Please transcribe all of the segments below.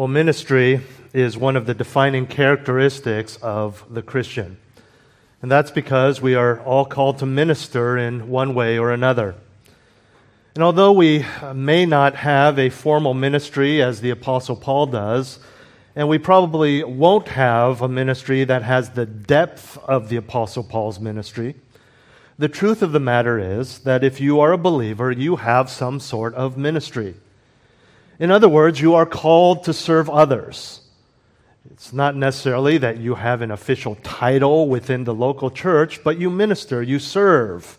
Well, ministry is one of the defining characteristics of the Christian. And that's because we are all called to minister in one way or another. And although we may not have a formal ministry as the Apostle Paul does, and we probably won't have a ministry that has the depth of the Apostle Paul's ministry, the truth of the matter is that if you are a believer, you have some sort of ministry. In other words, you are called to serve others. It's not necessarily that you have an official title within the local church, but you minister, you serve.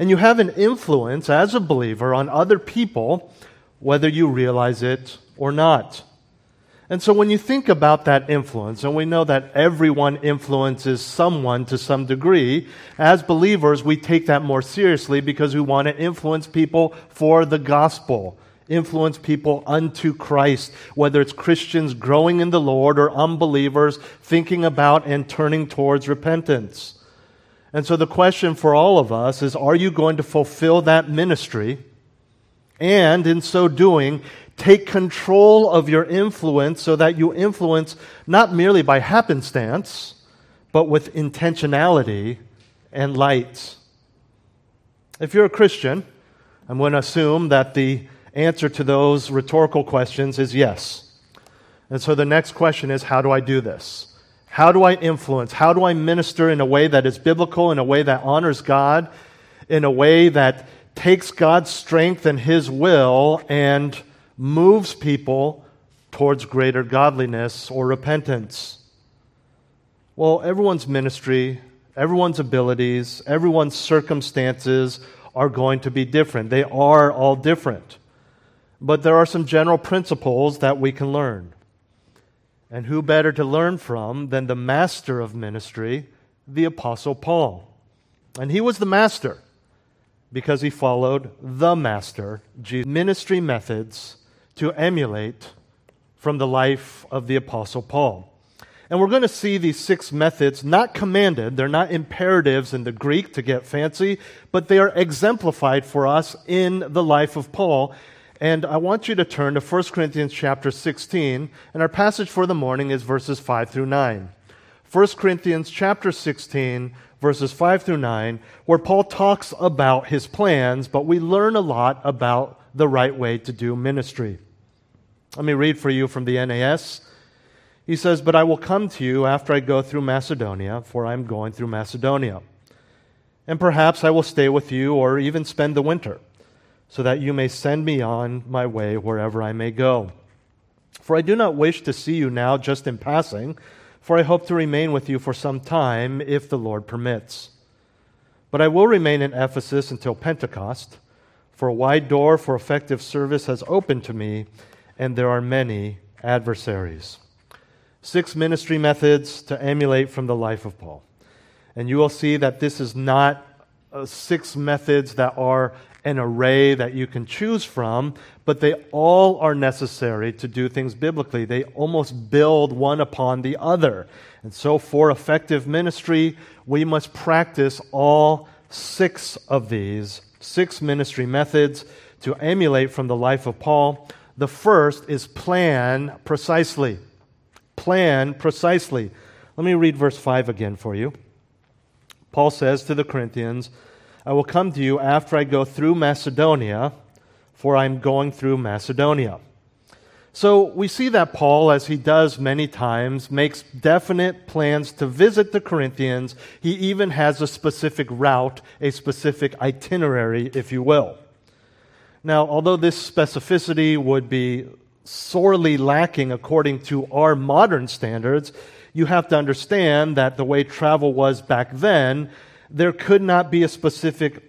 And you have an influence as a believer on other people, whether you realize it or not. And so when you think about that influence, and we know that everyone influences someone to some degree, as believers, we take that more seriously because we want to influence people for the gospel influence people unto Christ, whether it's Christians growing in the Lord or unbelievers thinking about and turning towards repentance. And so the question for all of us is are you going to fulfill that ministry? And in so doing, take control of your influence so that you influence not merely by happenstance, but with intentionality and light. If you're a Christian, I'm going to assume that the answer to those rhetorical questions is yes. And so the next question is how do I do this? How do I influence? How do I minister in a way that is biblical, in a way that honors God, in a way that takes God's strength and His will and moves people towards greater godliness or repentance? Well, everyone's ministry, everyone's abilities, everyone's circumstances are going to be different. They are all different. But there are some general principles that we can learn. And who better to learn from than the master of ministry, the Apostle Paul? And he was the master because he followed the master, Jesus. Ministry methods to emulate from the life of the Apostle Paul. And we're going to see these six methods not commanded, they're not imperatives in the Greek to get fancy, but they are exemplified for us in the life of Paul. And I want you to turn to 1 Corinthians chapter 16, and our passage for the morning is verses 5 through 9. 1 Corinthians chapter 16, verses 5 through 9, where Paul talks about his plans, but we learn a lot about the right way to do ministry. Let me read for you from the NAS. He says, But I will come to you after I go through Macedonia, for I am going through Macedonia. And perhaps I will stay with you or even spend the winter so that you may send me on my way wherever I may go. For I do not wish to see you now just in passing, for I hope to remain with you for some time, if the Lord permits. But I will remain in Ephesus until Pentecost, for a wide door for effective service has opened to me, and there are many adversaries. Six ministry methods to emulate from the life of Paul. And you will see that this is not uh, six methods that are an array that you can choose from, but they all are necessary to do things biblically. They almost build one upon the other. And so, for effective ministry, we must practice all six of these, six ministry methods to emulate from the life of Paul. The first is plan precisely. Plan precisely. Let me read verse 5 again for you. Paul says to the Corinthians, I will come to you after I go through Macedonia, for I'm going through Macedonia. So we see that Paul, as he does many times, makes definite plans to visit the Corinthians. He even has a specific route, a specific itinerary, if you will. Now, although this specificity would be sorely lacking according to our modern standards, you have to understand that the way travel was back then, there could not be a specific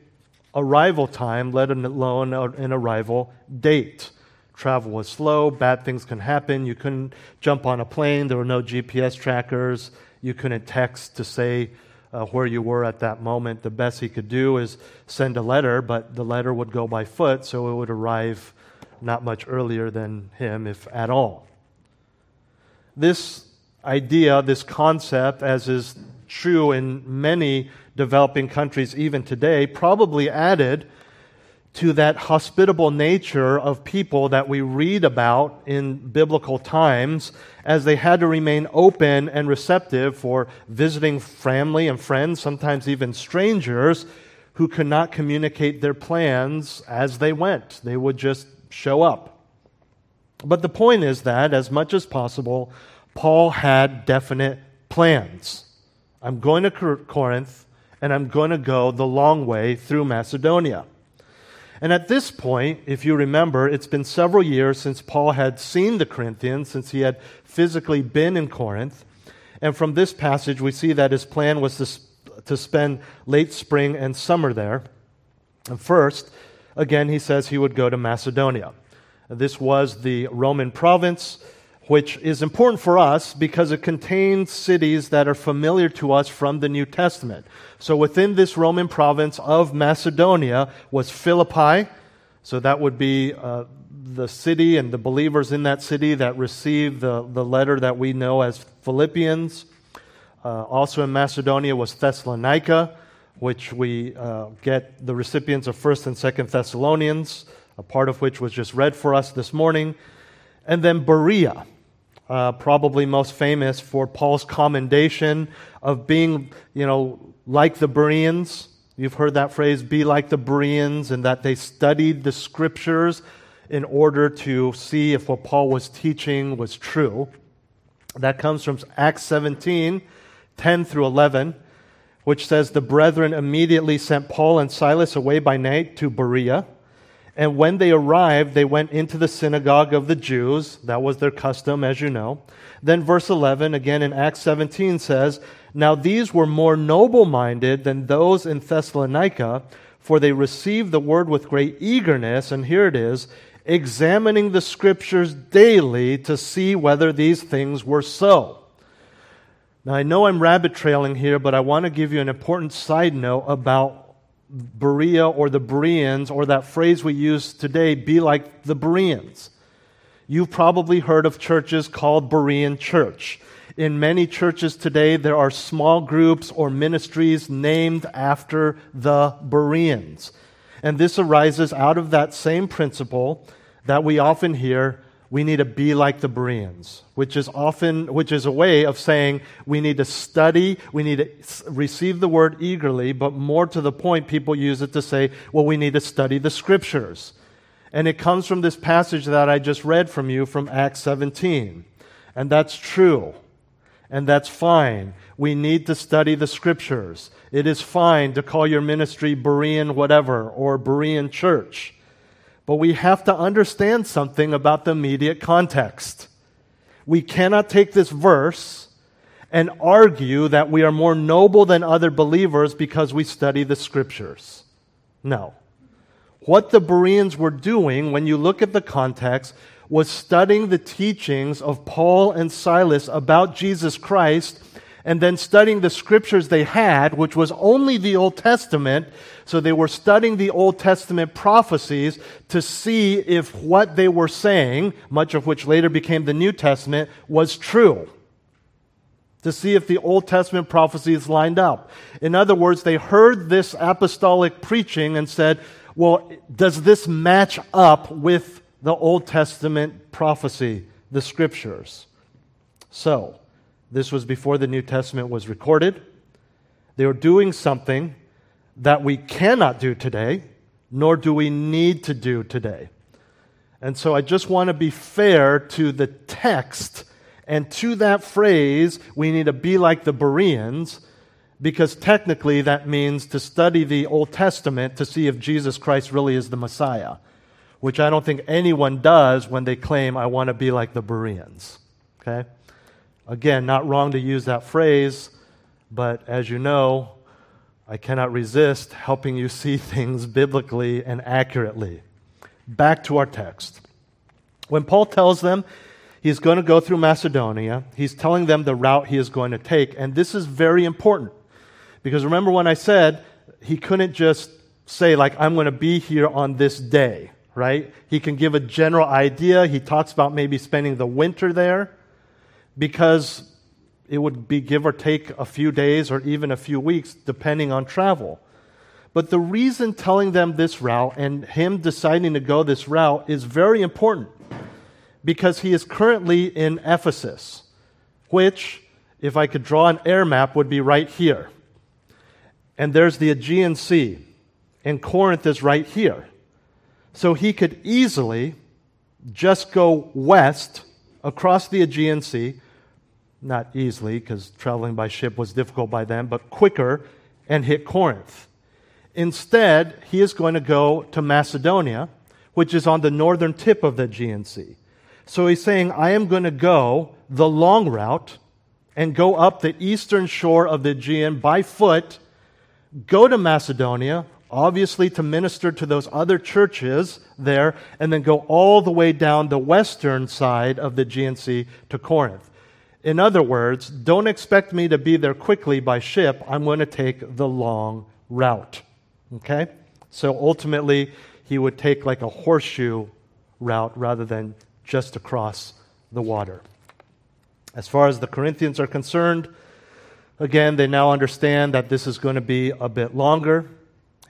arrival time, let alone an arrival date. Travel was slow, bad things can happen. You couldn't jump on a plane, there were no GPS trackers, you couldn't text to say uh, where you were at that moment. The best he could do is send a letter, but the letter would go by foot, so it would arrive not much earlier than him, if at all. This idea, this concept, as is true in many developing countries even today, probably added to that hospitable nature of people that we read about in biblical times as they had to remain open and receptive for visiting family and friends, sometimes even strangers, who could not communicate their plans as they went. They would just show up. But the point is that, as much as possible, Paul had definite plans. I'm going to Corinth, and I'm going to go the long way through Macedonia. And at this point, if you remember, it's been several years since Paul had seen the Corinthians, since he had physically been in Corinth. And from this passage, we see that his plan was to, to spend late spring and summer there. And first, again, he says he would go to Macedonia. This was the Roman province which is important for us because it contains cities that are familiar to us from the New Testament. So within this Roman province of Macedonia was Philippi. So that would be uh, the city and the believers in that city that received the, the letter that we know as Philippians. Uh, also in Macedonia was Thessalonica, which we uh, get the recipients of 1st and 2nd Thessalonians, a part of which was just read for us this morning. And then Berea uh, probably most famous for Paul's commendation of being, you know, like the Bereans. You've heard that phrase, be like the Bereans, and that they studied the scriptures in order to see if what Paul was teaching was true. That comes from Acts 17, 10 through 11, which says, The brethren immediately sent Paul and Silas away by night to Berea and when they arrived, they went into the synagogue of the Jews. That was their custom, as you know. Then, verse 11, again in Acts 17, says, Now these were more noble minded than those in Thessalonica, for they received the word with great eagerness. And here it is, examining the scriptures daily to see whether these things were so. Now, I know I'm rabbit trailing here, but I want to give you an important side note about Berea or the Bereans, or that phrase we use today, be like the Bereans. You've probably heard of churches called Berean Church. In many churches today, there are small groups or ministries named after the Bereans. And this arises out of that same principle that we often hear we need to be like the Bereans, which is often, which is a way of saying we need to study, we need to receive the word eagerly, but more to the point, people use it to say, well, we need to study the scriptures. And it comes from this passage that I just read from you from Acts 17. And that's true. And that's fine. We need to study the scriptures. It is fine to call your ministry Berean whatever or Berean church. But we have to understand something about the immediate context. We cannot take this verse and argue that we are more noble than other believers because we study the scriptures. No. What the Bereans were doing, when you look at the context, was studying the teachings of Paul and Silas about Jesus Christ and then studying the scriptures they had, which was only the Old Testament. So they were studying the Old Testament prophecies to see if what they were saying, much of which later became the New Testament, was true. To see if the Old Testament prophecies lined up. In other words, they heard this apostolic preaching and said, well, does this match up with the Old Testament prophecy, the scriptures? So, this was before the New Testament was recorded. They were doing something that we cannot do today, nor do we need to do today. And so I just want to be fair to the text and to that phrase, we need to be like the Bereans, because technically that means to study the Old Testament to see if Jesus Christ really is the Messiah, which I don't think anyone does when they claim, I want to be like the Bereans. Okay? Again, not wrong to use that phrase, but as you know, I cannot resist helping you see things biblically and accurately. Back to our text. When Paul tells them he's going to go through Macedonia, he's telling them the route he is going to take. And this is very important because remember when I said he couldn't just say, like, I'm going to be here on this day, right? He can give a general idea. He talks about maybe spending the winter there because it would be give or take a few days or even a few weeks, depending on travel. But the reason telling them this route and him deciding to go this route is very important because he is currently in Ephesus, which, if I could draw an air map, would be right here. And there's the Aegean Sea, and Corinth is right here. So he could easily just go west across the Aegean Sea, not easily because traveling by ship was difficult by then, but quicker and hit Corinth. Instead, he is going to go to Macedonia, which is on the northern tip of the Sea. So he's saying, I am going to go the long route and go up the eastern shore of the Aegean by foot, go to Macedonia, obviously to minister to those other churches there, and then go all the way down the western side of the Sea to Corinth. In other words, don't expect me to be there quickly by ship. I'm going to take the long route. Okay? So ultimately, he would take like a horseshoe route rather than just across the water. As far as the Corinthians are concerned, again, they now understand that this is going to be a bit longer.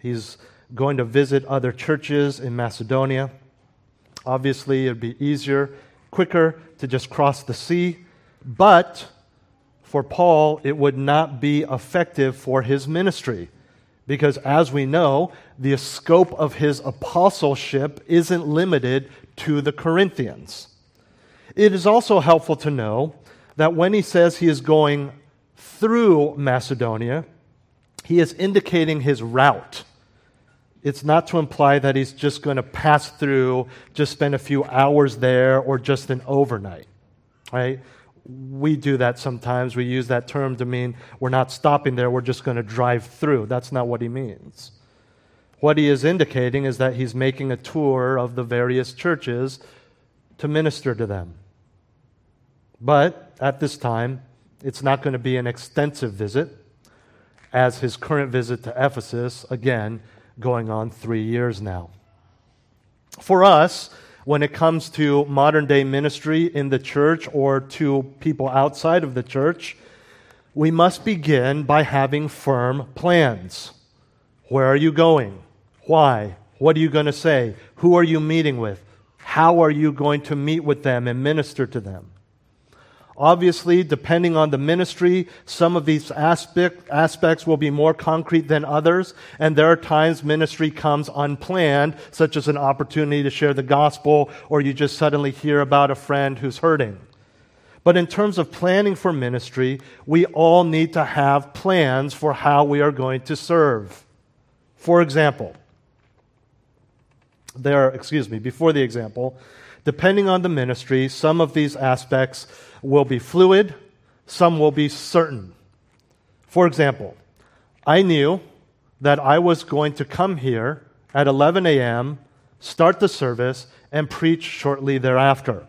He's going to visit other churches in Macedonia. Obviously, it'd be easier, quicker to just cross the sea, but for Paul, it would not be effective for his ministry. Because as we know, the scope of his apostleship isn't limited to the Corinthians. It is also helpful to know that when he says he is going through Macedonia, he is indicating his route. It's not to imply that he's just going to pass through, just spend a few hours there, or just an overnight. Right? We do that sometimes. We use that term to mean we're not stopping there, we're just going to drive through. That's not what he means. What he is indicating is that he's making a tour of the various churches to minister to them. But at this time, it's not going to be an extensive visit, as his current visit to Ephesus, again, going on three years now. For us, when it comes to modern day ministry in the church or to people outside of the church, we must begin by having firm plans. Where are you going? Why? What are you going to say? Who are you meeting with? How are you going to meet with them and minister to them? Obviously, depending on the ministry, some of these aspect, aspects will be more concrete than others, and there are times ministry comes unplanned, such as an opportunity to share the gospel, or you just suddenly hear about a friend who's hurting. But in terms of planning for ministry, we all need to have plans for how we are going to serve. For example, there, excuse me, before the example, depending on the ministry, some of these aspects will be fluid, some will be certain. For example, I knew that I was going to come here at 11 a.m., start the service, and preach shortly thereafter.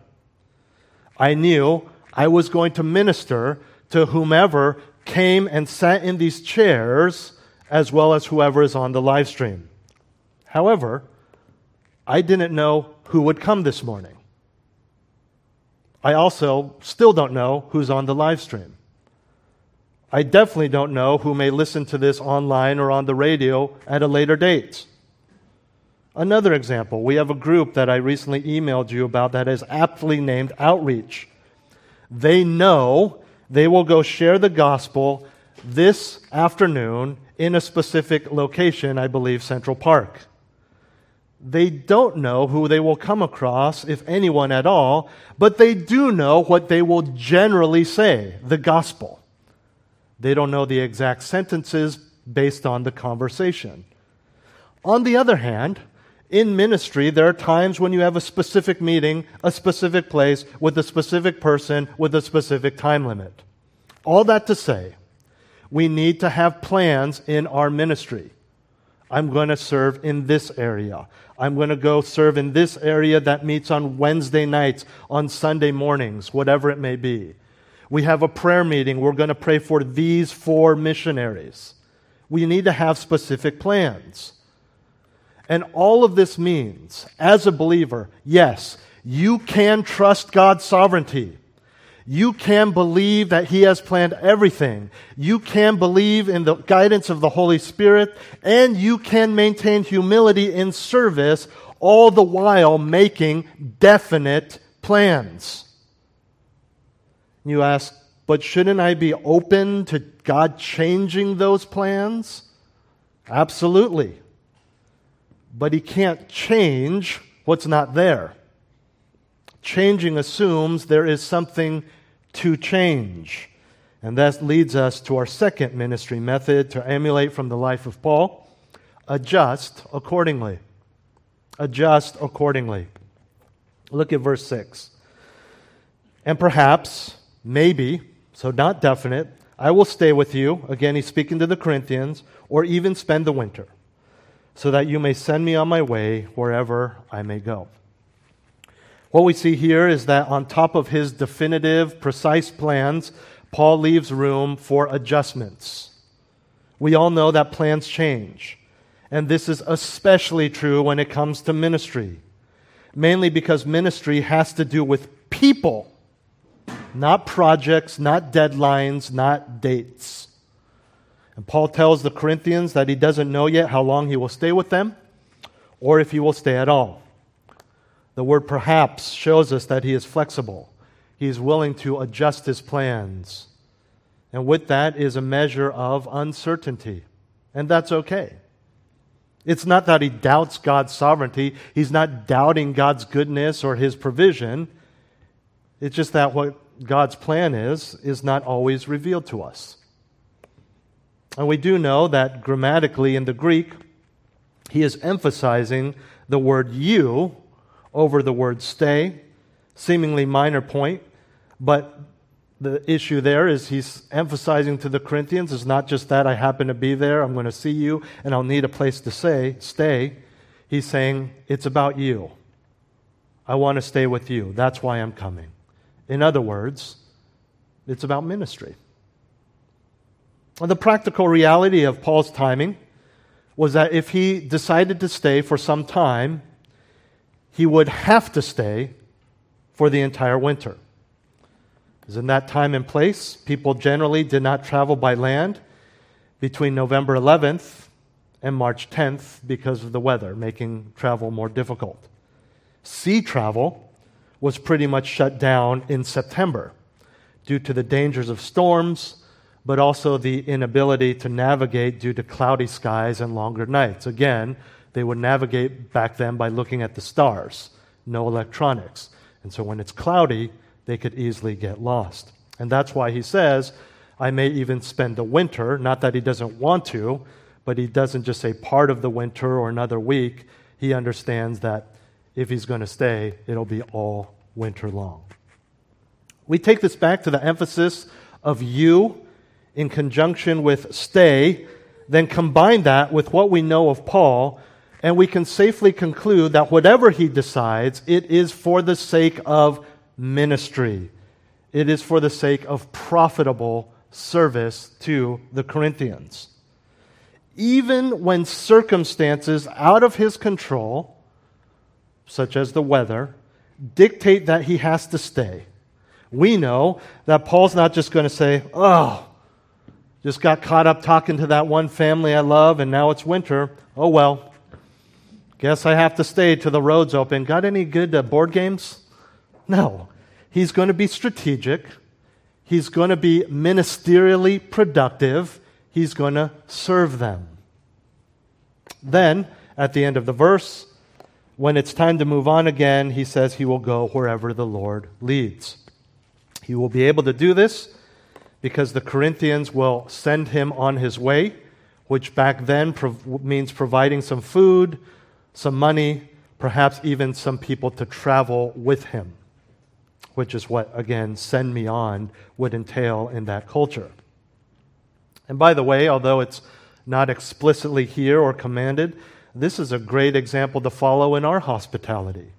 I knew I was going to minister to whomever came and sat in these chairs, as well as whoever is on the live stream. However, I didn't know who would come this morning. I also still don't know who's on the live stream. I definitely don't know who may listen to this online or on the radio at a later date. Another example, we have a group that I recently emailed you about that is aptly named Outreach. They know they will go share the gospel this afternoon in a specific location, I believe Central Park. They don't know who they will come across, if anyone at all, but they do know what they will generally say the gospel. They don't know the exact sentences based on the conversation. On the other hand, in ministry, there are times when you have a specific meeting, a specific place, with a specific person, with a specific time limit. All that to say, we need to have plans in our ministry. I'm going to serve in this area. I'm going to go serve in this area that meets on Wednesday nights, on Sunday mornings, whatever it may be. We have a prayer meeting. We're going to pray for these four missionaries. We need to have specific plans. And all of this means, as a believer, yes, you can trust God's sovereignty. You can believe that He has planned everything. You can believe in the guidance of the Holy Spirit, and you can maintain humility in service, all the while making definite plans. You ask, but shouldn't I be open to God changing those plans? Absolutely. But He can't change what's not there. Changing assumes there is something to change. And that leads us to our second ministry method to emulate from the life of Paul adjust accordingly. Adjust accordingly. Look at verse 6. And perhaps, maybe, so not definite, I will stay with you. Again, he's speaking to the Corinthians, or even spend the winter, so that you may send me on my way wherever I may go. What we see here is that on top of his definitive, precise plans, Paul leaves room for adjustments. We all know that plans change. And this is especially true when it comes to ministry, mainly because ministry has to do with people, not projects, not deadlines, not dates. And Paul tells the Corinthians that he doesn't know yet how long he will stay with them or if he will stay at all. The word perhaps shows us that he is flexible. He is willing to adjust his plans. And with that is a measure of uncertainty. And that's okay. It's not that he doubts God's sovereignty, he's not doubting God's goodness or his provision. It's just that what God's plan is, is not always revealed to us. And we do know that grammatically in the Greek, he is emphasizing the word you over the word stay, seemingly minor point, but the issue there is he's emphasizing to the Corinthians is not just that I happen to be there, I'm going to see you, and I'll need a place to say, stay. He's saying, it's about you. I want to stay with you. That's why I'm coming. In other words, it's about ministry. the practical reality of Paul's timing was that if he decided to stay for some time, he would have to stay for the entire winter. Because in that time and place, people generally did not travel by land between November 11th and March 10th because of the weather, making travel more difficult. Sea travel was pretty much shut down in September due to the dangers of storms, but also the inability to navigate due to cloudy skies and longer nights. Again, they would navigate back then by looking at the stars, no electronics. And so when it's cloudy, they could easily get lost. And that's why he says, I may even spend the winter, not that he doesn't want to, but he doesn't just say part of the winter or another week. He understands that if he's going to stay, it'll be all winter long. We take this back to the emphasis of you in conjunction with stay, then combine that with what we know of Paul and we can safely conclude that whatever he decides, it is for the sake of ministry. It is for the sake of profitable service to the Corinthians. Even when circumstances out of his control, such as the weather, dictate that he has to stay, we know that Paul's not just going to say, Oh, just got caught up talking to that one family I love, and now it's winter. Oh, well, Guess I have to stay till the road's open. Got any good uh, board games? No. He's going to be strategic. He's going to be ministerially productive. He's going to serve them. Then, at the end of the verse, when it's time to move on again, he says he will go wherever the Lord leads. He will be able to do this because the Corinthians will send him on his way, which back then prov- means providing some food, some money, perhaps even some people to travel with him, which is what, again, send me on would entail in that culture. And by the way, although it's not explicitly here or commanded, this is a great example to follow in our hospitality.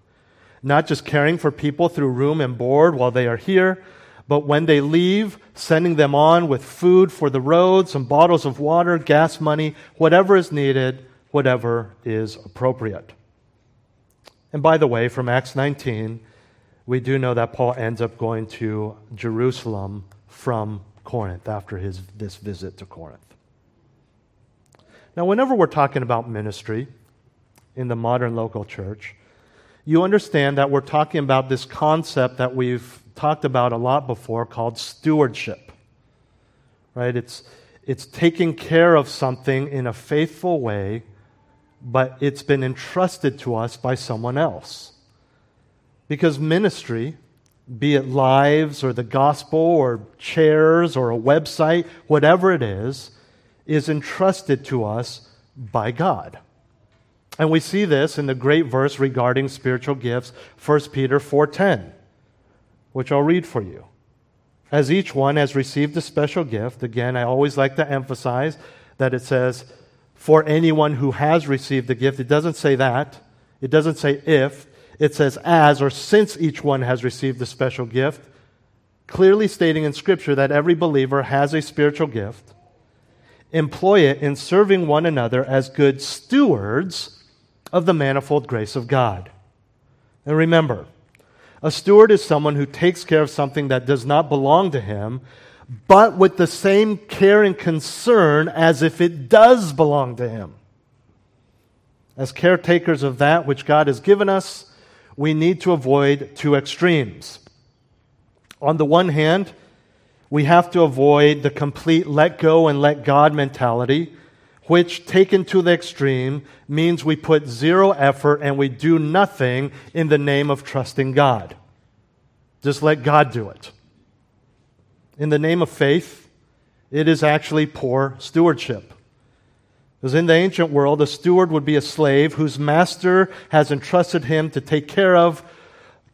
Not just caring for people through room and board while they are here, but when they leave, sending them on with food for the road, some bottles of water, gas money, whatever is needed whatever is appropriate. And by the way, from Acts 19, we do know that Paul ends up going to Jerusalem from Corinth after his, this visit to Corinth. Now, whenever we're talking about ministry in the modern local church, you understand that we're talking about this concept that we've talked about a lot before called stewardship. Right? It's, it's taking care of something in a faithful way, but it's been entrusted to us by someone else. Because ministry, be it lives or the gospel or chairs or a website, whatever it is, is entrusted to us by God. And we see this in the great verse regarding spiritual gifts, 1 Peter 4:10, which I'll read for you. As each one has received a special gift, again, I always like to emphasize that it says for anyone who has received the gift. It doesn't say that. It doesn't say if. It says as or since each one has received the special gift, clearly stating in Scripture that every believer has a spiritual gift. Employ it in serving one another as good stewards of the manifold grace of God. And remember, a steward is someone who takes care of something that does not belong to him, but with the same care and concern as if it does belong to him. As caretakers of that which God has given us, we need to avoid two extremes. On the one hand, we have to avoid the complete let go and let God mentality which, taken to the extreme, means we put zero effort and we do nothing in the name of trusting God. Just let God do it. In the name of faith, it is actually poor stewardship. Because in the ancient world, a steward would be a slave whose master has entrusted him to take care of,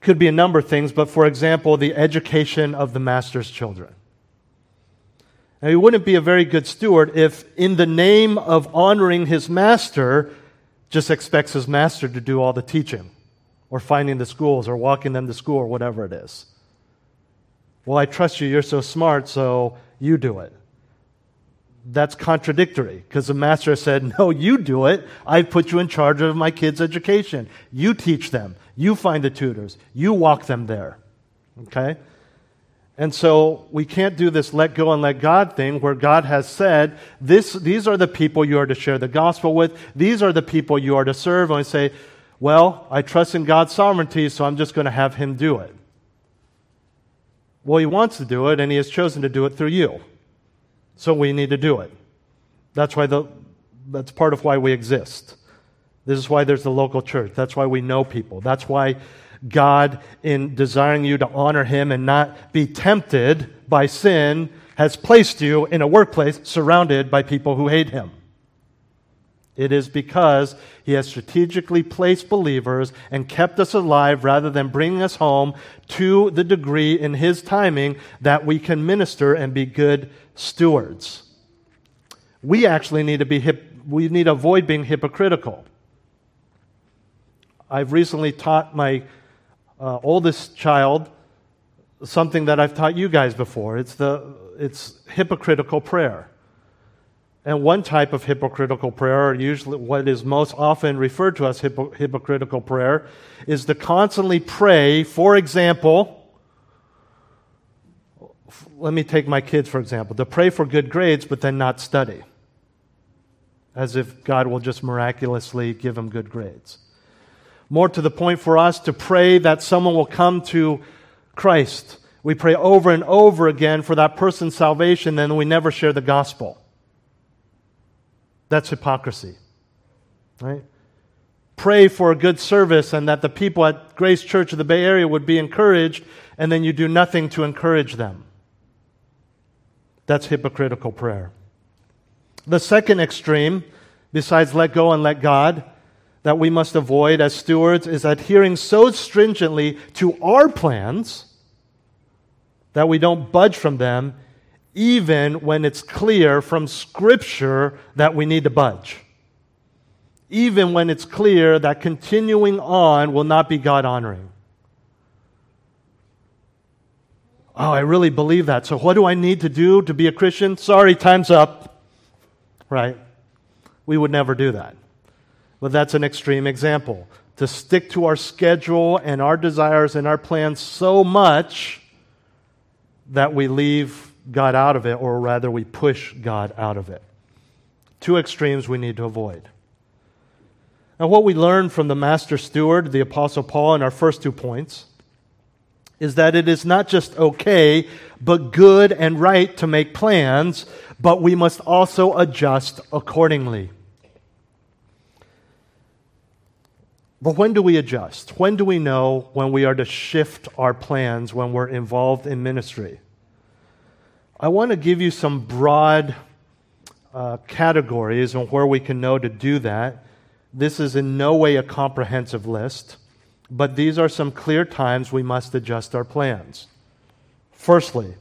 could be a number of things, but for example, the education of the master's children. Now, he wouldn't be a very good steward if, in the name of honoring his master, just expects his master to do all the teaching or finding the schools or walking them to school or whatever it is. Well, I trust you, you're so smart, so you do it. That's contradictory because the master said, No, you do it. I put you in charge of my kids' education. You teach them. You find the tutors. You walk them there. Okay? And so we can't do this let go and let God thing where God has said, this, these are the people you are to share the gospel with. These are the people you are to serve. And we say, well, I trust in God's sovereignty, so I'm just going to have him do it. Well, he wants to do it, and he has chosen to do it through you. So we need to do it. That's why the, that's part of why we exist. This is why there's the local church. That's why we know people. That's why God, in desiring you to honor Him and not be tempted by sin, has placed you in a workplace surrounded by people who hate Him. It is because He has strategically placed believers and kept us alive rather than bringing us home to the degree in His timing that we can minister and be good stewards. We actually need to be hip, we need to avoid being hypocritical. I've recently taught my uh, oldest child something that I've taught you guys before. It's, the, it's hypocritical prayer. And one type of hypocritical prayer, or usually what is most often referred to as hypo- hypocritical prayer, is to constantly pray, for example, let me take my kids for example, to pray for good grades but then not study. As if God will just miraculously give them good grades more to the point for us to pray that someone will come to Christ. We pray over and over again for that person's salvation, then we never share the gospel. That's hypocrisy. Right? Pray for a good service and that the people at Grace Church of the Bay Area would be encouraged, and then you do nothing to encourage them. That's hypocritical prayer. The second extreme, besides let go and let God, that we must avoid as stewards is adhering so stringently to our plans that we don't budge from them, even when it's clear from Scripture that we need to budge. Even when it's clear that continuing on will not be God honoring. Oh, I really believe that. So, what do I need to do to be a Christian? Sorry, time's up. Right? We would never do that. But that's an extreme example. to stick to our schedule and our desires and our plans so much that we leave God out of it, or rather, we push God out of it. Two extremes we need to avoid. Now, what we learn from the Master Steward, the Apostle Paul, in our first two points is that it is not just okay, but good and right to make plans, but we must also adjust accordingly. But when do we adjust? When do we know when we are to shift our plans when we're involved in ministry? I want to give you some broad uh, categories on where we can know to do that. This is in no way a comprehensive list, but these are some clear times we must adjust our plans. Firstly,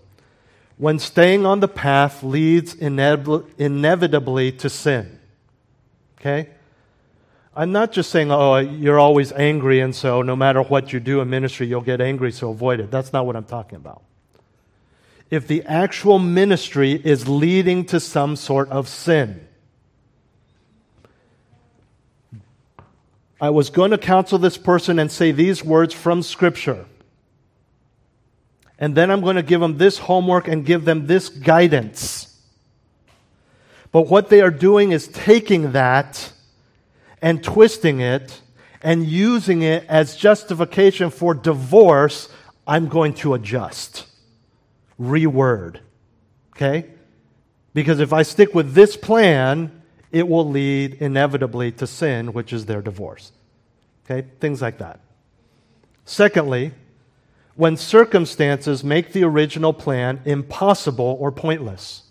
when staying on the path leads inevitably to sin. Okay? I'm not just saying, oh, you're always angry, and so no matter what you do in ministry, you'll get angry, so avoid it. That's not what I'm talking about. If the actual ministry is leading to some sort of sin, I was going to counsel this person and say these words from Scripture. And then I'm going to give them this homework and give them this guidance. But what they are doing is taking that and twisting it and using it as justification for divorce, I'm going to adjust, reword. Okay? Because if I stick with this plan, it will lead inevitably to sin, which is their divorce. Okay? Things like that. Secondly, when circumstances make the original plan impossible or pointless.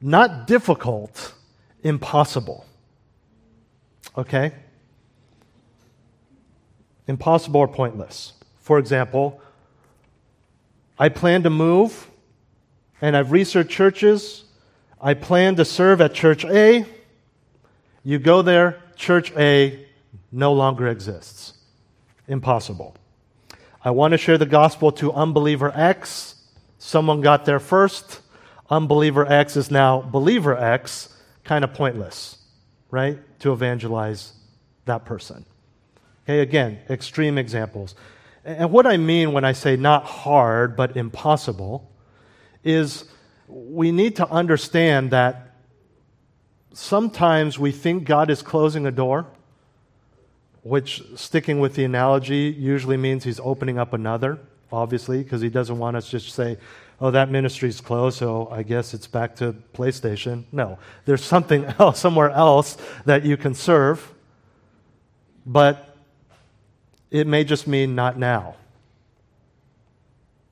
Not difficult, impossible. Okay? Impossible or pointless. For example, I plan to move and I've researched churches. I plan to serve at church A. You go there, church A no longer exists. Impossible. I want to share the gospel to unbeliever X. Someone got there first. Unbeliever X is now believer X. Kind of pointless, right? To evangelize that person. Okay, again, extreme examples. And what I mean when I say not hard, but impossible, is we need to understand that sometimes we think God is closing a door which, sticking with the analogy, usually means he's opening up another, obviously, because he doesn't want us to just say, oh, that ministry's closed, so I guess it's back to PlayStation. No, there's something else, somewhere else that you can serve, but it may just mean not now.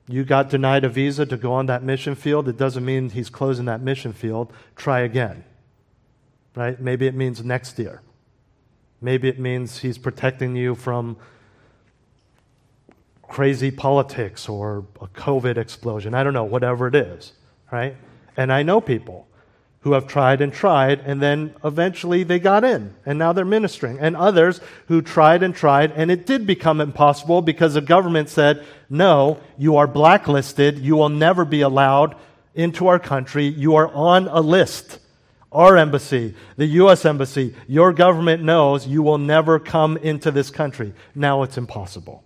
You got denied a visa to go on that mission field. It doesn't mean he's closing that mission field. Try again. Right? Maybe it means next year. Maybe it means he's protecting you from crazy politics or a COVID explosion. I don't know, whatever it is, right? And I know people who have tried and tried, and then eventually they got in, and now they're ministering. And others who tried and tried, and it did become impossible because the government said, no, you are blacklisted. You will never be allowed into our country. You are on a list our embassy, the U.S. embassy, your government knows you will never come into this country. Now it's impossible.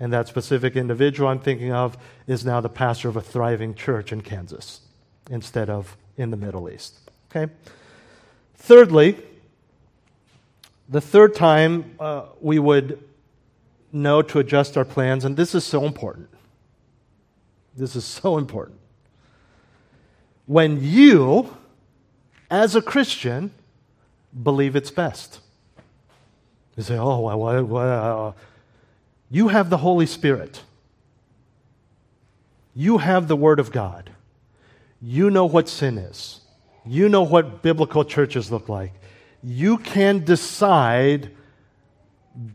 And that specific individual I'm thinking of is now the pastor of a thriving church in Kansas instead of in the Middle East. Okay? Thirdly, the third time uh, we would know to adjust our plans, and this is so important. This is so important when you, as a Christian, believe it's best. You say, oh, well, well, well, you have the Holy Spirit. You have the Word of God. You know what sin is. You know what biblical churches look like. You can decide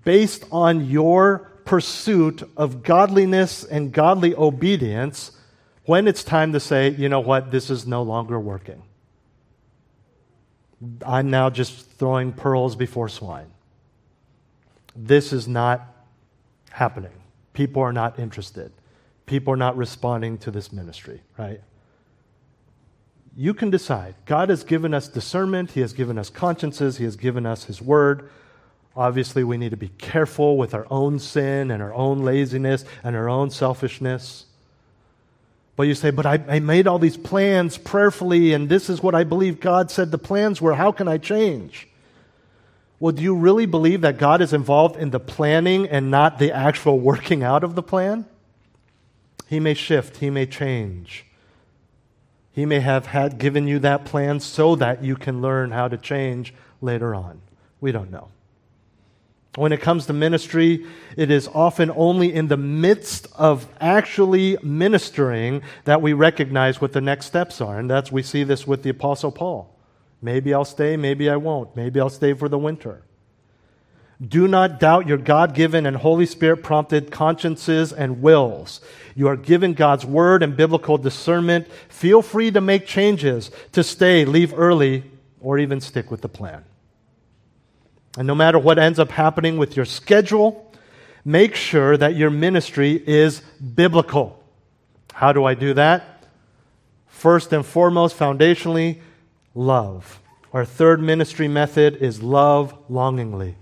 based on your pursuit of godliness and godly obedience when it's time to say, you know what, this is no longer working. I'm now just throwing pearls before swine. This is not happening. People are not interested. People are not responding to this ministry, right? You can decide. God has given us discernment, He has given us consciences, He has given us His word. Obviously, we need to be careful with our own sin and our own laziness and our own selfishness. But you say, but I, I, made all these plans prayerfully, and this is what I believe God said the plans were. How can I change? Well, do you really believe that God is involved in the planning and not the actual working out of the plan? He may shift, He may change. He may have had given you that plan so that you can learn how to change later on. We don't know. When it comes to ministry, it is often only in the midst of actually ministering that we recognize what the next steps are. And that's we see this with the apostle Paul. Maybe I'll stay, maybe I won't. Maybe I'll stay for the winter. Do not doubt your God given and Holy Spirit prompted consciences and wills. You are given God's word and biblical discernment. Feel free to make changes, to stay, leave early, or even stick with the plan. And no matter what ends up happening with your schedule, make sure that your ministry is biblical. How do I do that? First and foremost, foundationally, love. Our third ministry method is love longingly.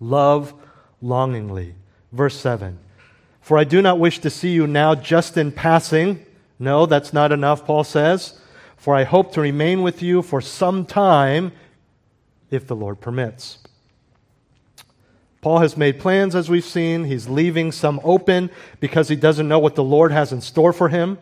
Love longingly. Verse 7 For I do not wish to see you now just in passing. No, that's not enough, Paul says. For I hope to remain with you for some time if the Lord permits. Paul has made plans, as we've seen. He's leaving some open because he doesn't know what the Lord has in store for him.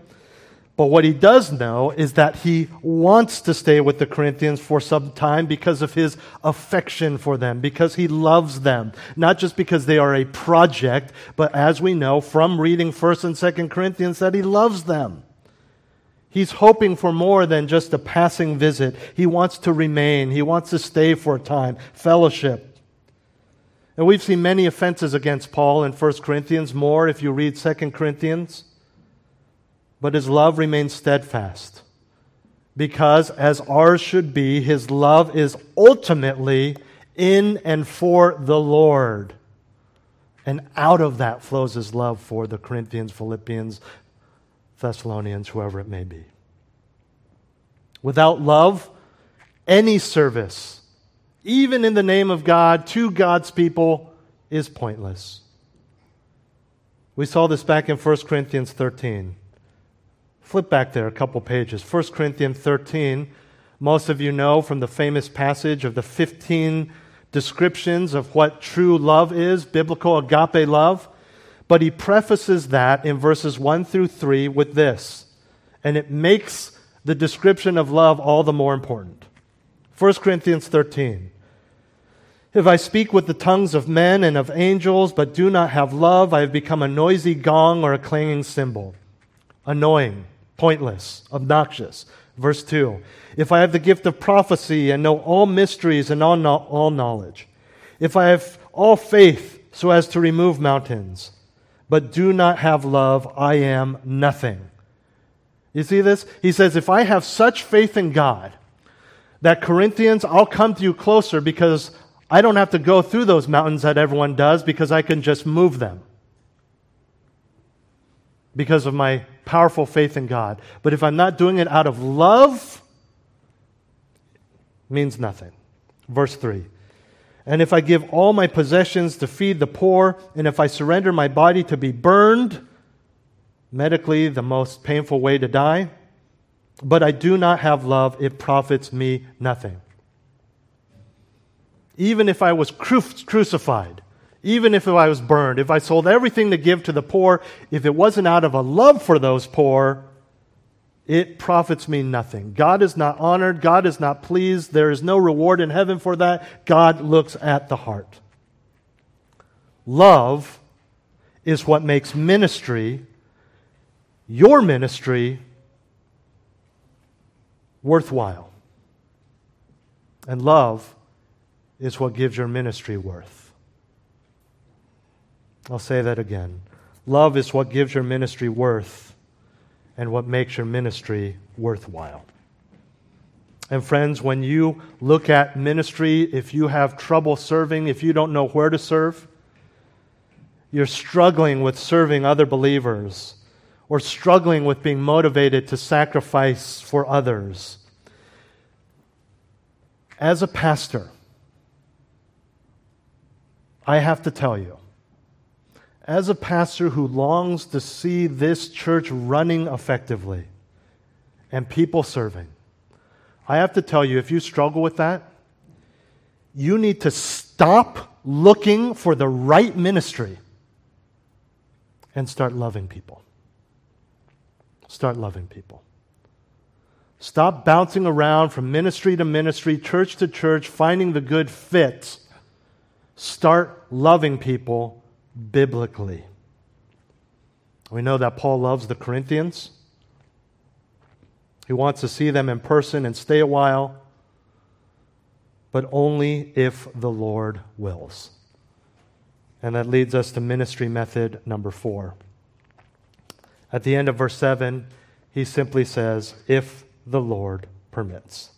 But what he does know is that he wants to stay with the Corinthians for some time because of his affection for them, because he loves them. Not just because they are a project, but as we know from reading 1st and 2nd Corinthians that he loves them. He's hoping for more than just a passing visit. He wants to remain. He wants to stay for a time, fellowship. And we've seen many offenses against Paul in 1 Corinthians, more if you read 2 Corinthians. But his love remains steadfast. Because, as ours should be, his love is ultimately in and for the Lord. And out of that flows his love for the Corinthians, Philippians, Thessalonians, whoever it may be. Without love, any service, even in the name of God, to God's people, is pointless. We saw this back in 1 Corinthians 13. Flip back there a couple pages. 1 Corinthians 13, most of you know from the famous passage of the 15 descriptions of what true love is, biblical agape love. But he prefaces that in verses 1 through 3 with this, and it makes the description of love all the more important. 1 Corinthians 13. If I speak with the tongues of men and of angels, but do not have love, I have become a noisy gong or a clanging cymbal. Annoying, pointless, obnoxious. Verse 2. If I have the gift of prophecy and know all mysteries and all, all knowledge, if I have all faith so as to remove mountains, but do not have love, I am nothing. You see this? He says, If I have such faith in God that Corinthians, I'll come to you closer because I don't have to go through those mountains that everyone does because I can just move them because of my powerful faith in God. But if I'm not doing it out of love, means nothing. Verse 3 and if I give all my possessions to feed the poor, and if I surrender my body to be burned, medically the most painful way to die, but I do not have love, it profits me nothing. Even if I was cru- crucified, even if I was burned, if I sold everything to give to the poor, if it wasn't out of a love for those poor, it profits me nothing. God is not honored. God is not pleased. There is no reward in heaven for that. God looks at the heart. Love is what makes ministry, your ministry, worthwhile. And love is what gives your ministry worth. I'll say that again. Love is what gives your ministry worth and what makes your ministry worthwhile. And friends, when you look at ministry, if you have trouble serving, if you don't know where to serve, you're struggling with serving other believers, or struggling with being motivated to sacrifice for others. As a pastor, I have to tell you, as a pastor who longs to see this church running effectively and people serving, I have to tell you, if you struggle with that, you need to stop looking for the right ministry and start loving people. Start loving people. Stop bouncing around from ministry to ministry, church to church, finding the good fit. Start loving people biblically. We know that Paul loves the Corinthians. He wants to see them in person and stay a while, but only if the Lord wills. And that leads us to ministry method number four. At the end of verse 7, he simply says, If the Lord permits.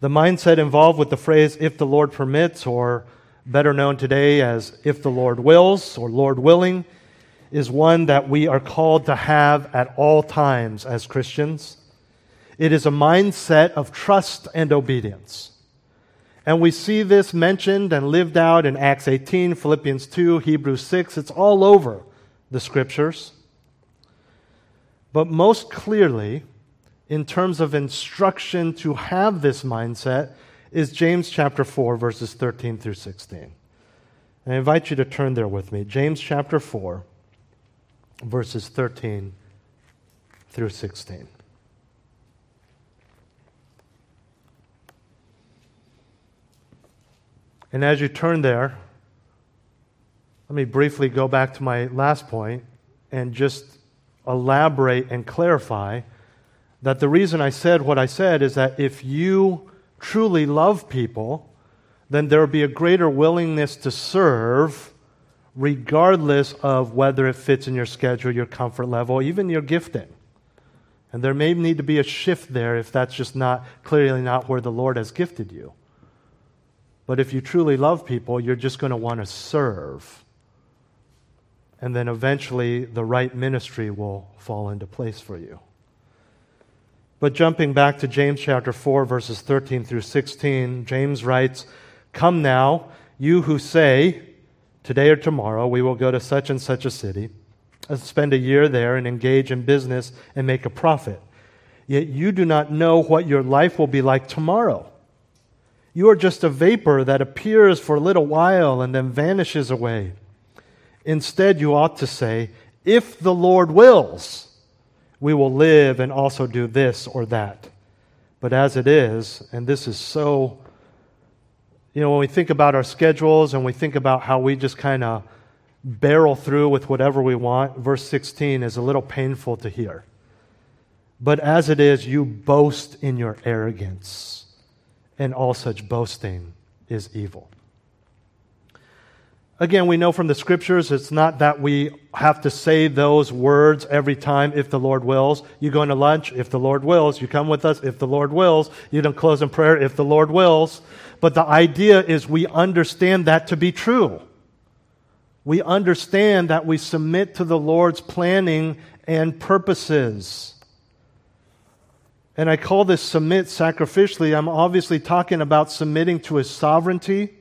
The mindset involved with the phrase, if the Lord permits, or better known today as if the Lord wills or Lord willing, is one that we are called to have at all times as Christians. It is a mindset of trust and obedience. And we see this mentioned and lived out in Acts 18, Philippians 2, Hebrews 6. It's all over the scriptures. But most clearly, in terms of instruction to have this mindset, is James chapter 4, verses 13 through 16. I invite you to turn there with me. James chapter 4, verses 13 through 16. And as you turn there, let me briefly go back to my last point and just elaborate and clarify that the reason I said what I said is that if you truly love people, then there will be a greater willingness to serve regardless of whether it fits in your schedule, your comfort level, even your gifting. And there may need to be a shift there if that's just not clearly not where the Lord has gifted you. But if you truly love people, you're just going to want to serve. And then eventually the right ministry will fall into place for you. But jumping back to James chapter 4, verses 13 through 16, James writes, Come now, you who say, Today or tomorrow we will go to such and such a city, and spend a year there, and engage in business and make a profit. Yet you do not know what your life will be like tomorrow. You are just a vapor that appears for a little while and then vanishes away. Instead, you ought to say, If the Lord wills, we will live and also do this or that. But as it is, and this is so you know, when we think about our schedules and we think about how we just kind of barrel through with whatever we want, verse 16 is a little painful to hear. But as it is, you boast in your arrogance, and all such boasting is evil. Again, we know from the scriptures it's not that we have to say those words every time if the Lord wills. You go into lunch if the Lord wills. You come with us if the Lord wills. You don't close in prayer if the Lord wills. But the idea is we understand that to be true. We understand that we submit to the Lord's planning and purposes. And I call this submit sacrificially. I'm obviously talking about submitting to his sovereignty.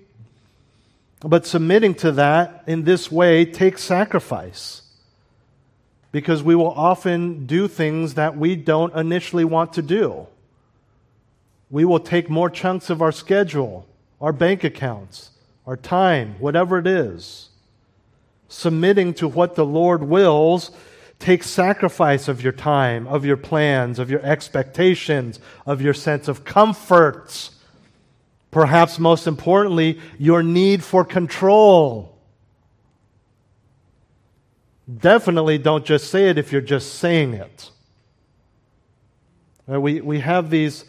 But submitting to that in this way takes sacrifice. Because we will often do things that we don't initially want to do we will take more chunks of our schedule, our bank accounts, our time, whatever it is. Submitting to what the Lord wills takes sacrifice of your time, of your plans, of your expectations, of your sense of comforts. Perhaps most importantly, your need for control. Definitely don't just say it if you're just saying it. Uh, we, we have these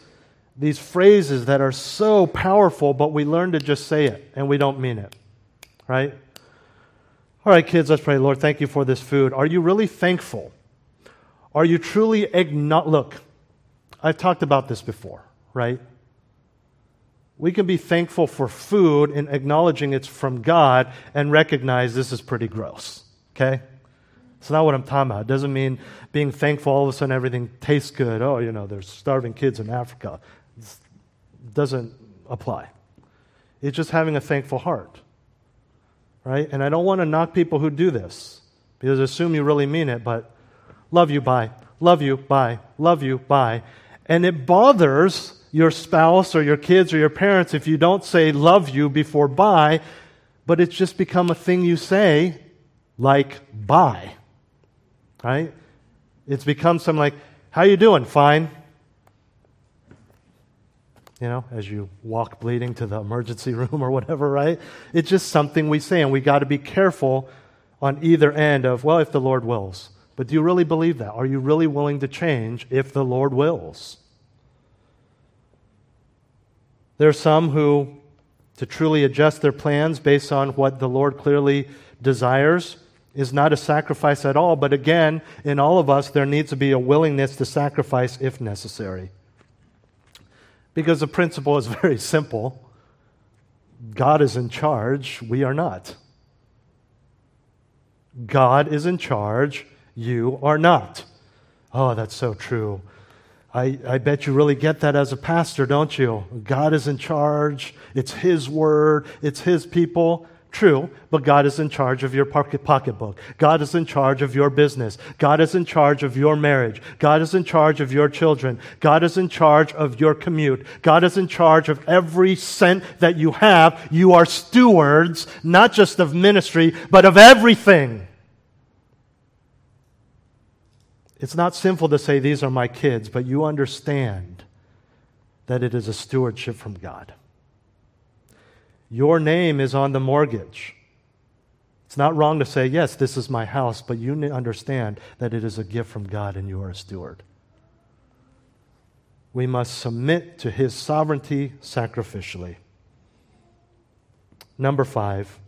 these phrases that are so powerful, but we learn to just say it and we don't mean it. Right? All right, kids, let's pray. Lord, thank you for this food. Are you really thankful? Are you truly acknowledge? Look, I've talked about this before, right? We can be thankful for food and acknowledging it's from God and recognize this is pretty gross, okay? It's not what I'm talking about. It doesn't mean being thankful all of a sudden everything tastes good. Oh, you know, there's starving kids in Africa. It doesn't apply. It's just having a thankful heart. Right? And I don't want to knock people who do this because I assume you really mean it, but love you, bye. Love you, bye. Love you, bye. And it bothers your spouse or your kids or your parents if you don't say love you before bye, but it's just become a thing you say like bye right? It's become something like, how you doing? Fine. You know, as you walk bleeding to the emergency room or whatever, right? It's just something we say, and we got to be careful on either end of, well, if the Lord wills. But do you really believe that? Are you really willing to change if the Lord wills? There are some who, to truly adjust their plans based on what the Lord clearly desires, is not a sacrifice at all, but again, in all of us, there needs to be a willingness to sacrifice if necessary. Because the principle is very simple God is in charge, we are not. God is in charge, you are not. Oh, that's so true. I, I bet you really get that as a pastor, don't you? God is in charge. It's His word. It's His people. True, but God is in charge of your pocketbook. God is in charge of your business. God is in charge of your marriage. God is in charge of your children. God is in charge of your commute. God is in charge of every cent that you have. You are stewards, not just of ministry, but of everything. It's not sinful to say, These are my kids, but you understand that it is a stewardship from God. Your name is on the mortgage. It's not wrong to say, Yes, this is my house, but you understand that it is a gift from God and you are a steward. We must submit to his sovereignty sacrificially. Number five,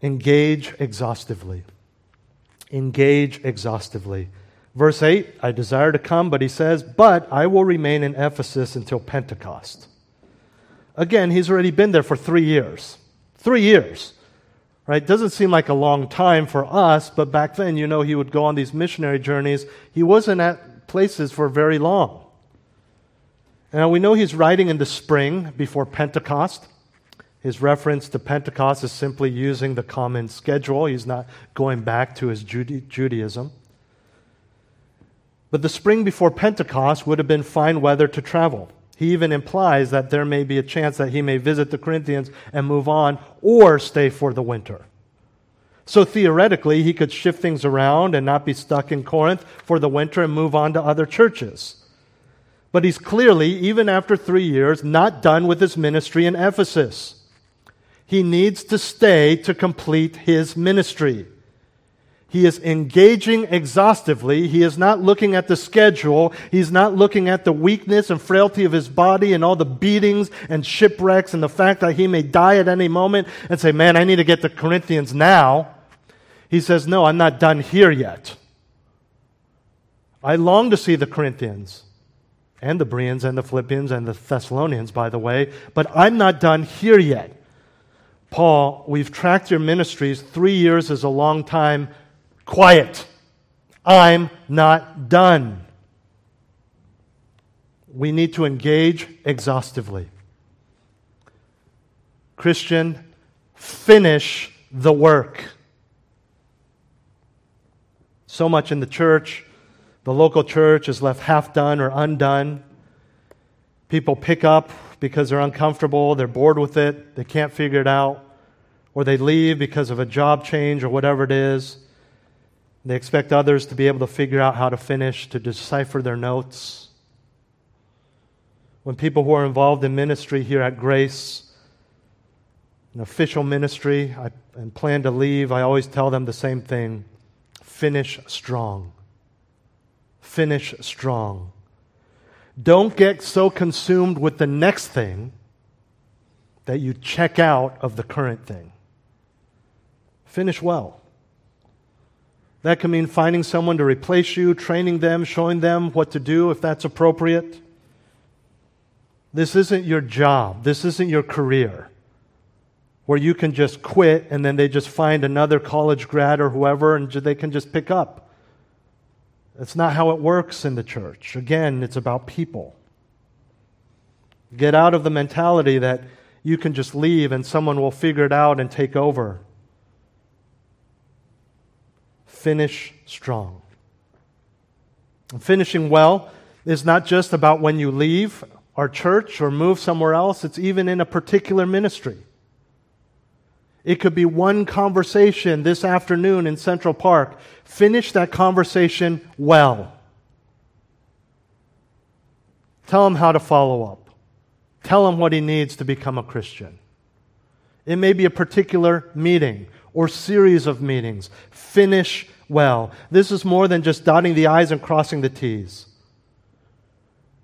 engage exhaustively. Engage exhaustively. Verse 8, I desire to come, but he says, But I will remain in Ephesus until Pentecost. Again, he's already been there for three years. Three years. Right? Doesn't seem like a long time for us, but back then, you know, he would go on these missionary journeys. He wasn't at places for very long. Now, we know he's writing in the spring before Pentecost. His reference to Pentecost is simply using the common schedule. He's not going back to his Judaism. But the spring before Pentecost would have been fine weather to travel. He even implies that there may be a chance that he may visit the Corinthians and move on or stay for the winter. So theoretically, he could shift things around and not be stuck in Corinth for the winter and move on to other churches. But he's clearly, even after three years, not done with his ministry in Ephesus. He needs to stay to complete his ministry. He is engaging exhaustively. He is not looking at the schedule. He's not looking at the weakness and frailty of his body and all the beatings and shipwrecks and the fact that he may die at any moment and say, Man, I need to get to Corinthians now. He says, No, I'm not done here yet. I long to see the Corinthians and the Bereans and the Philippians and the Thessalonians, by the way, but I'm not done here yet. Paul, we've tracked your ministries. Three years is a long time quiet. I'm not done. We need to engage exhaustively. Christian, finish the work. So much in the church, the local church is left half done or undone. People pick up because they're uncomfortable, they're bored with it, they can't figure it out, or they leave because of a job change or whatever it is. They expect others to be able to figure out how to finish, to decipher their notes. When people who are involved in ministry here at Grace, an official ministry, I, and plan to leave, I always tell them the same thing finish strong. Finish strong. Don't get so consumed with the next thing that you check out of the current thing. Finish well. That can mean finding someone to replace you, training them, showing them what to do if that's appropriate. This isn't your job, this isn't your career. where you can just quit and then they just find another college grad or whoever and they can just pick up. That's not how it works in the church. Again, it's about people. Get out of the mentality that you can just leave and someone will figure it out and take over. Finish strong. And finishing well is not just about when you leave our church or move somewhere else, it's even in a particular ministry. It could be one conversation this afternoon in Central Park. Finish that conversation well. Tell him how to follow up. Tell him what he needs to become a Christian. It may be a particular meeting or series of meetings. Finish well. This is more than just dotting the I's and crossing the T's.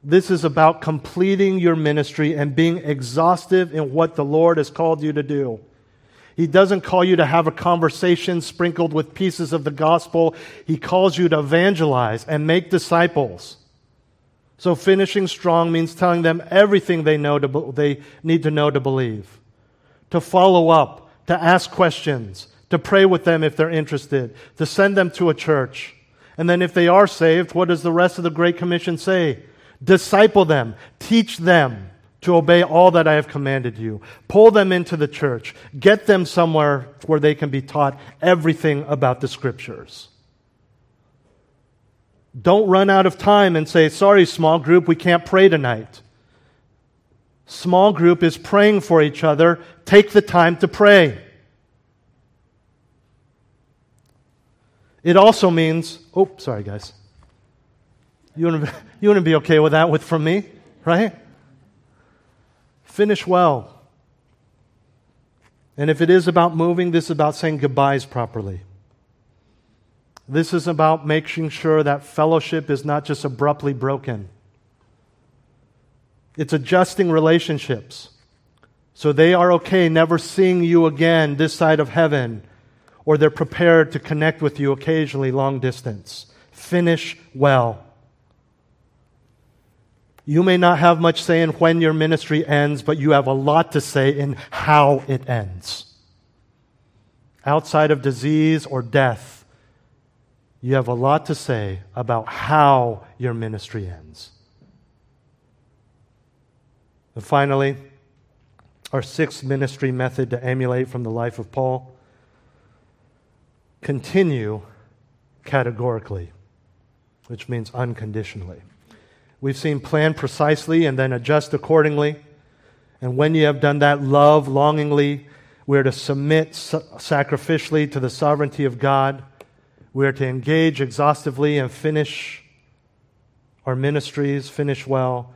This is about completing your ministry and being exhaustive in what the Lord has called you to do. He doesn't call you to have a conversation sprinkled with pieces of the gospel. He calls you to evangelize and make disciples. So finishing strong means telling them everything they know to, they need to know to believe. To follow up, to ask questions, to pray with them if they're interested, to send them to a church. And then if they are saved, what does the rest of the Great Commission say? Disciple them, teach them to obey all that I have commanded you. Pull them into the church. Get them somewhere where they can be taught everything about the scriptures. Don't run out of time and say, sorry, small group, we can't pray tonight. Small group is praying for each other. Take the time to pray. It also means, oh, sorry, guys. You you wouldn't be okay with that with from me, right? Finish well. And if it is about moving, this is about saying goodbyes properly. This is about making sure that fellowship is not just abruptly broken. It's adjusting relationships so they are okay never seeing you again this side of heaven, or they're prepared to connect with you occasionally long distance. Finish well. You may not have much say in when your ministry ends, but you have a lot to say in how it ends. Outside of disease or death, you have a lot to say about how your ministry ends. And finally, our sixth ministry method to emulate from the life of Paul continue categorically, which means unconditionally. We've seen plan precisely and then adjust accordingly. And when you have done that, love longingly. We're to submit sacrificially to the sovereignty of God. We're to engage exhaustively and finish our ministries, finish well.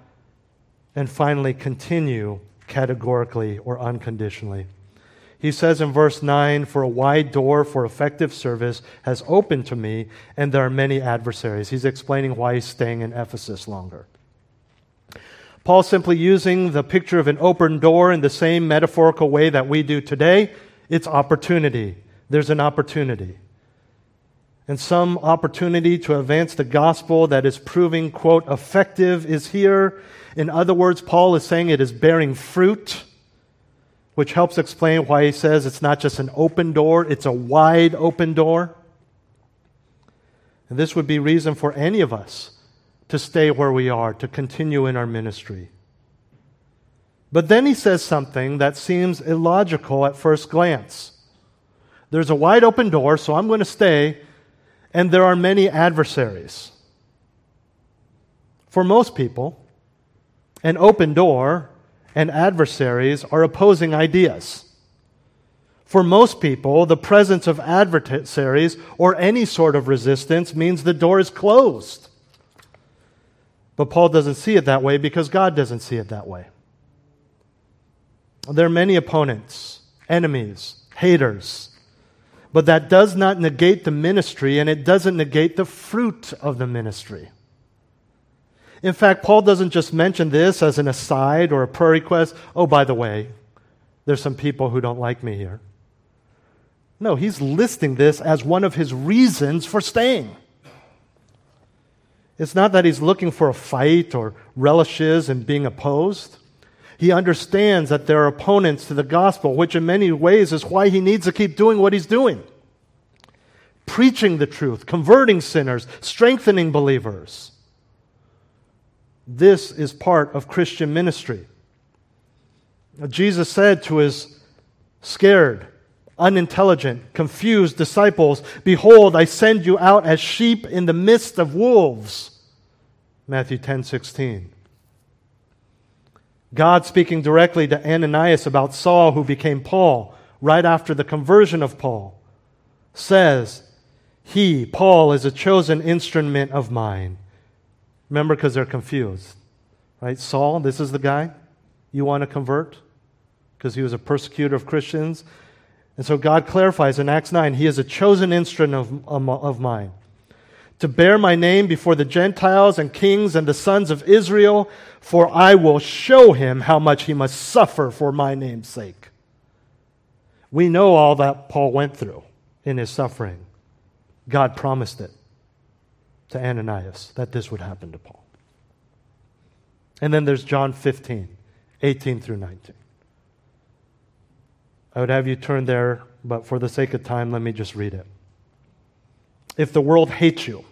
And finally, continue categorically or unconditionally. He says in verse 9, For a wide door for effective service has opened to me, and there are many adversaries. He's explaining why he's staying in Ephesus longer. Paul simply using the picture of an open door in the same metaphorical way that we do today. It's opportunity. There's an opportunity. And some opportunity to advance the gospel that is proving, quote, effective is here. In other words, Paul is saying it is bearing fruit which helps explain why he says it's not just an open door, it's a wide open door. And this would be reason for any of us to stay where we are, to continue in our ministry. But then he says something that seems illogical at first glance. There's a wide open door, so I'm going to stay, and there are many adversaries. For most people, an open door and adversaries are opposing ideas. For most people, the presence of adversaries or any sort of resistance means the door is closed. But Paul doesn't see it that way because God doesn't see it that way. There are many opponents, enemies, haters, but that does not negate the ministry and it doesn't negate the fruit of the ministry. In fact, Paul doesn't just mention this as an aside or a prayer request. Oh, by the way, there's some people who don't like me here. No, he's listing this as one of his reasons for staying. It's not that he's looking for a fight or relishes in being opposed. He understands that there are opponents to the gospel, which in many ways is why he needs to keep doing what he's doing preaching the truth, converting sinners, strengthening believers. This is part of Christian ministry. Jesus said to his scared, unintelligent, confused disciples, Behold, I send you out as sheep in the midst of wolves. Matthew 10 16. God speaking directly to Ananias about Saul, who became Paul, right after the conversion of Paul, says, He, Paul, is a chosen instrument of mine. Remember, because they're confused. Right? Saul, this is the guy you want to convert? Because he was a persecutor of Christians. And so God clarifies in Acts 9, He is a chosen instrument of, of mine to bear my name before the Gentiles and kings and the sons of Israel, for I will show him how much he must suffer for my name's sake. We know all that Paul went through in his suffering. God promised it to Ananias that this would happen to Paul. And then there's John 15, 18 through 19. I would have you turn there, but for the sake of time, let me just read it. If the world hates you,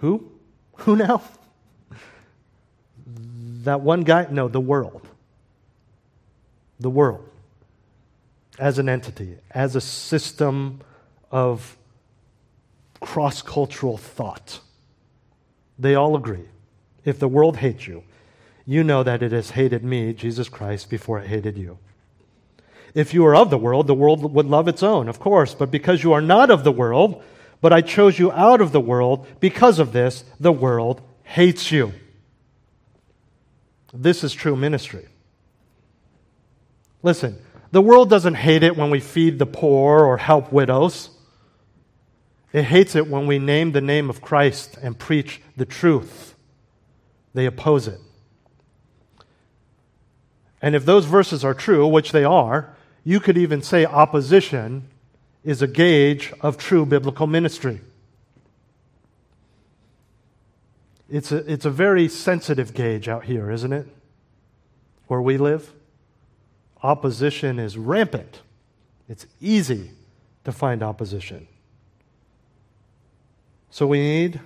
who? Who now? That one guy? No, the world. The world. As an entity, as a system of cross cultural thought. They all agree. If the world hates you, you know that it has hated me, Jesus Christ, before it hated you. If you are of the world, the world would love its own, of course, but because you are not of the world, but I chose you out of the world. Because of this, the world hates you. This is true ministry. Listen, the world doesn't hate it when we feed the poor or help widows. It hates it when we name the name of Christ and preach the truth. They oppose it. And if those verses are true, which they are, you could even say opposition is a gauge of true biblical ministry. It's a, it's a very sensitive gauge out here, isn't it? Where we live. Opposition is rampant. It's easy to find opposition. So we need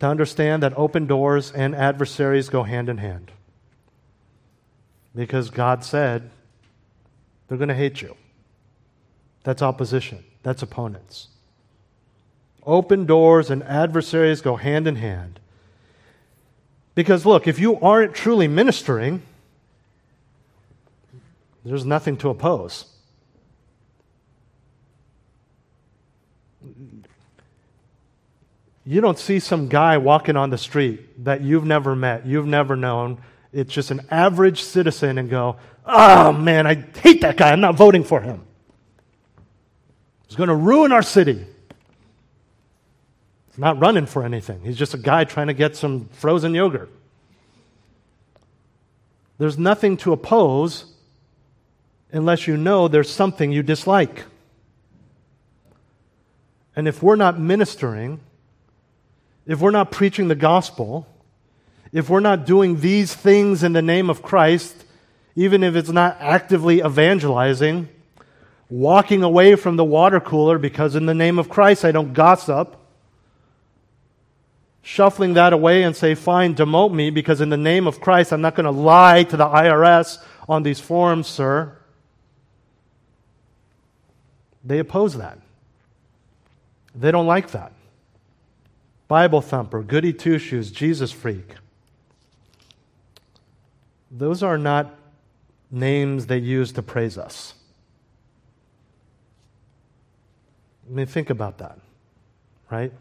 to understand that open doors and adversaries go hand in hand. Because God said they're going to hate you. That's opposition, that's opponents. Open doors and adversaries go hand in hand. Because look, if you aren't truly ministering, there's nothing to oppose. You don't see some guy walking on the street that you've never met, you've never known. It's just an average citizen and go, oh man, I hate that guy. I'm not voting for him. He's going to ruin our city. He's not running for anything. He's just a guy trying to get some frozen yogurt. There's nothing to oppose unless you know there's something you dislike. And if we're not ministering, if we're not preaching the gospel, if we're not doing these things in the name of Christ, even if it's not actively evangelizing, walking away from the water cooler because in the name of Christ I don't gossip, shuffling that away and say, fine, demote me because in the name of Christ I'm not going to lie to the IRS on these forms, sir. They oppose that. They don't like that. Bible thumper, goody two shoes, Jesus freak. Those are not names they use to praise us. I mean, think about that, right?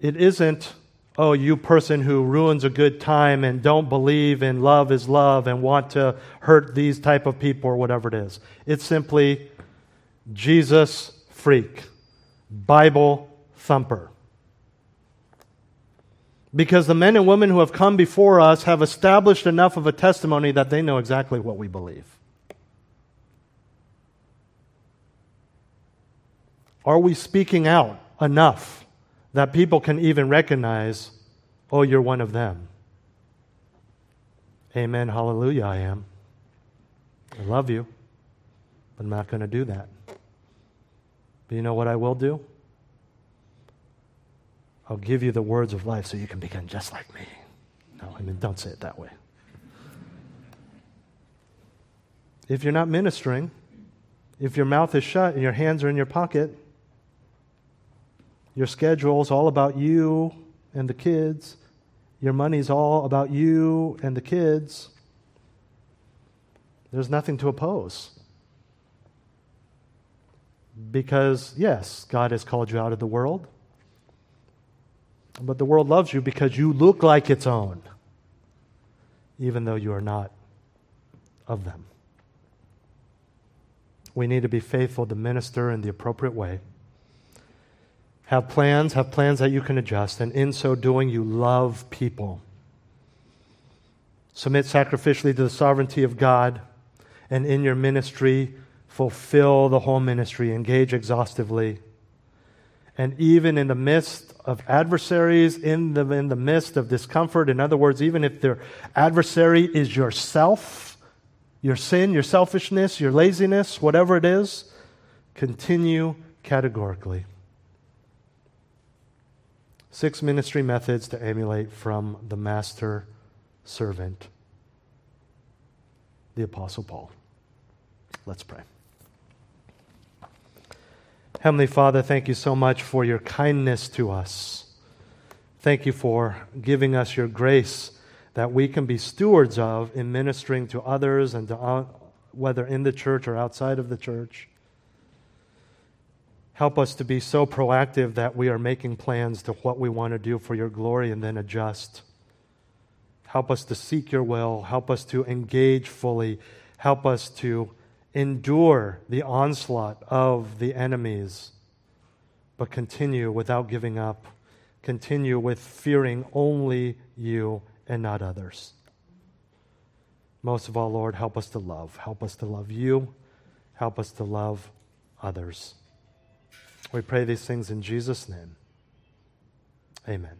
It isn't, oh, you person who ruins a good time and don't believe in love is love and want to hurt these type of people or whatever it is. It's simply Jesus freak, Bible thumper. Because the men and women who have come before us have established enough of a testimony that they know exactly what we believe. Are we speaking out enough that people can even recognize Oh, you're one of them. Amen. Hallelujah, I am. I love you, but I'm not going to do that. But you know what I will do? I'll give you the words of life so you can begin just like me. No, I mean, don't say it that way. If you're not ministering, if your mouth is shut and your hands are in your pocket, your schedule is all about you and the kids, your money's all about you and the kids, there's nothing to oppose. Because, yes, God has called you out of the world, but the world loves you because you look like its own, even though you are not of them. We need to be faithful to minister in the appropriate way. Have plans, have plans that you can adjust, and in so doing, you love people. Submit sacrificially to the sovereignty of God, and in your ministry, fulfill the whole ministry, engage exhaustively. And even in the midst of adversaries, in the, in the midst of discomfort, in other words, even if their adversary is yourself, your sin, your selfishness, your laziness, whatever it is, continue categorically. Six ministry methods to emulate from the master servant, the Apostle Paul. Let's pray. Heavenly Father, thank you so much for your kindness to us. Thank you for giving us your grace that we can be stewards of in ministering to others and to, uh, whether in the church or outside of the church. Help us to be so proactive that we are making plans to what we want to do for your glory and then adjust. Help us to seek your will. Help us to engage fully. Help us to endure the onslaught of the enemies, but continue without giving up. Continue with fearing only you and not others. Most of all, Lord, help us to love. Help us to love you. Help us to love others. We pray these things in Jesus' name. Amen.